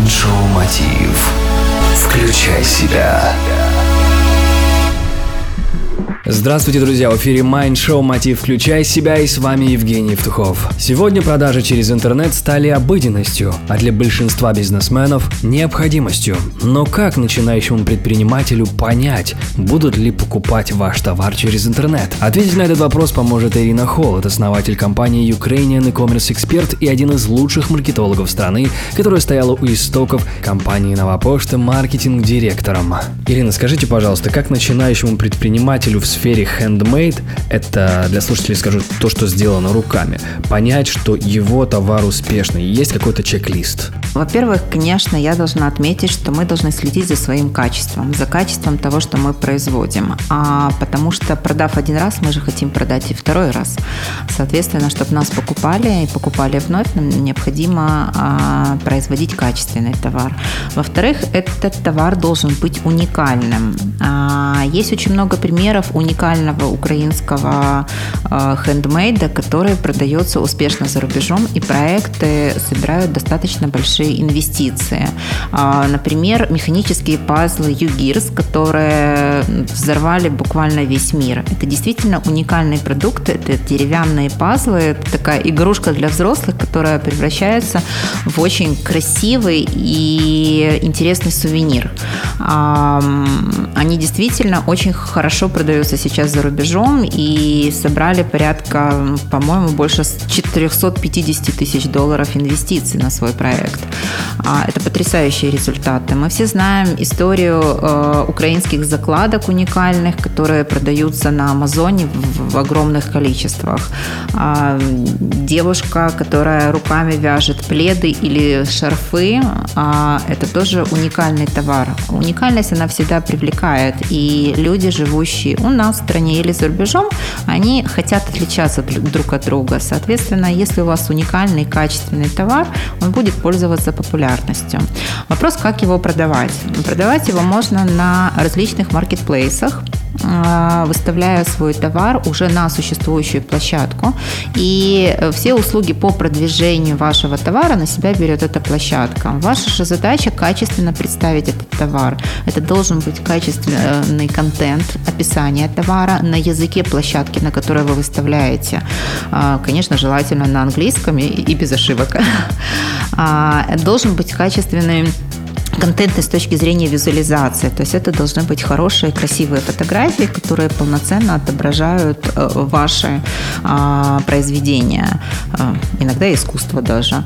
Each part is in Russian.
Майншоу Мотив. Включай себя. Здравствуйте, друзья! В эфире Mind Show «Мотив. Включай себя» и с вами Евгений Евтухов. Сегодня продажи через интернет стали обыденностью, а для большинства бизнесменов – необходимостью. Но как начинающему предпринимателю понять, будут ли покупать ваш товар через интернет? Ответить на этот вопрос поможет Ирина Холод, основатель компании Ukrainian E-Commerce Expert и один из лучших маркетологов страны, которая стояла у истоков компании «Новопошта» маркетинг-директором. Ирина, скажите, пожалуйста, как начинающему предпринимателю в сфере handmade, это для слушателей скажу то, что сделано руками, понять, что его товар успешный, есть какой-то чек-лист? Во-первых, конечно, я должна отметить, что мы должны следить за своим качеством, за качеством того, что мы производим. А потому что продав один раз, мы же хотим продать и второй раз. Соответственно, чтобы нас покупали и покупали вновь, нам необходимо а, производить качественный товар. Во-вторых, этот товар должен быть уникальным. А, есть очень много примеров уникального украинского хендмейда, который продается успешно за рубежом, и проекты собирают достаточно большие инвестиции. А, например, механические пазлы Югирс, которые взорвали буквально весь мир. Это действительно уникальный продукт, это деревянные пазлы, это такая игрушка для взрослых, которая превращается в очень красивый и интересный сувенир. Они действительно очень хорошо продаются сейчас за рубежом и собрали порядка, по-моему, больше 450 тысяч долларов инвестиций на свой проект. А, это потрясающие результаты. Мы все знаем историю э, украинских закладок уникальных, которые продаются на Амазоне в, огромных количествах. А, девушка, которая руками вяжет пледы или шарфы, а, это тоже уникальный товар. Уникальность она всегда привлекает, и люди, живущие у нас в стране или за рубежом, они хотят отличаться друг от друга. Соответственно, если у вас уникальный качественный товар, он будет пользоваться популярностью. Вопрос, как его продавать. Продавать его можно на различных маркетплейсах, а, выставляя свой товар уже на существующую площадку. И все услуги по продвижению вашего товара на себя берет эта площадка. Ваша же задача качественно представить этот товар. Это должен быть качественный контент, описание товара на языке площадки, на которой вы выставляете. А, конечно, желательно на английском и без ошибок. А, должен быть качественный контентной с точки зрения визуализации. То есть это должны быть хорошие, красивые фотографии, которые полноценно отображают э, ваши а, произведения, а, иногда искусство даже.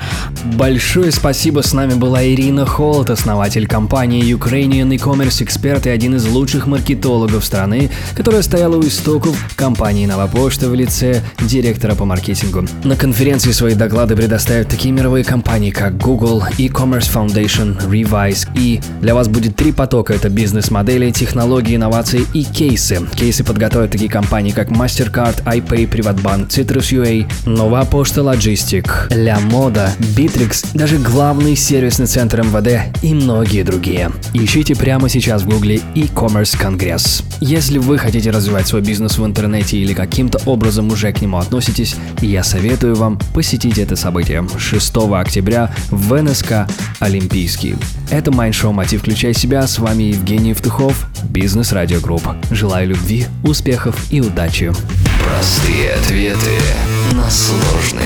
Большое спасибо. С нами была Ирина Холт, основатель компании Ukrainian e-commerce эксперт и один из лучших маркетологов страны, которая стояла у истоков компании Новопошта в лице директора по маркетингу. На конференции свои доклады предоставят такие мировые компании, как Google, E-Commerce Foundation, Revise, и для вас будет три потока. Это бизнес-модели, технологии, инновации и кейсы. Кейсы подготовят такие компании, как MasterCard, iPay, PrivatBank, Citrus.ua, Нова Почта Logistic, Lamoda, Bitrix, даже главный сервисный центр МВД и многие другие. Ищите прямо сейчас в гугле e-commerce конгресс. Если вы хотите развивать свой бизнес в интернете или каким-то образом уже к нему относитесь, я советую вам посетить это событие 6 октября в НСК Олимпийский. Это Mind Show «Мотив. Включай себя». С вами Евгений Евтухов, Business Radio Group. Желаю любви, успехов и удачи. Простые ответы на сложные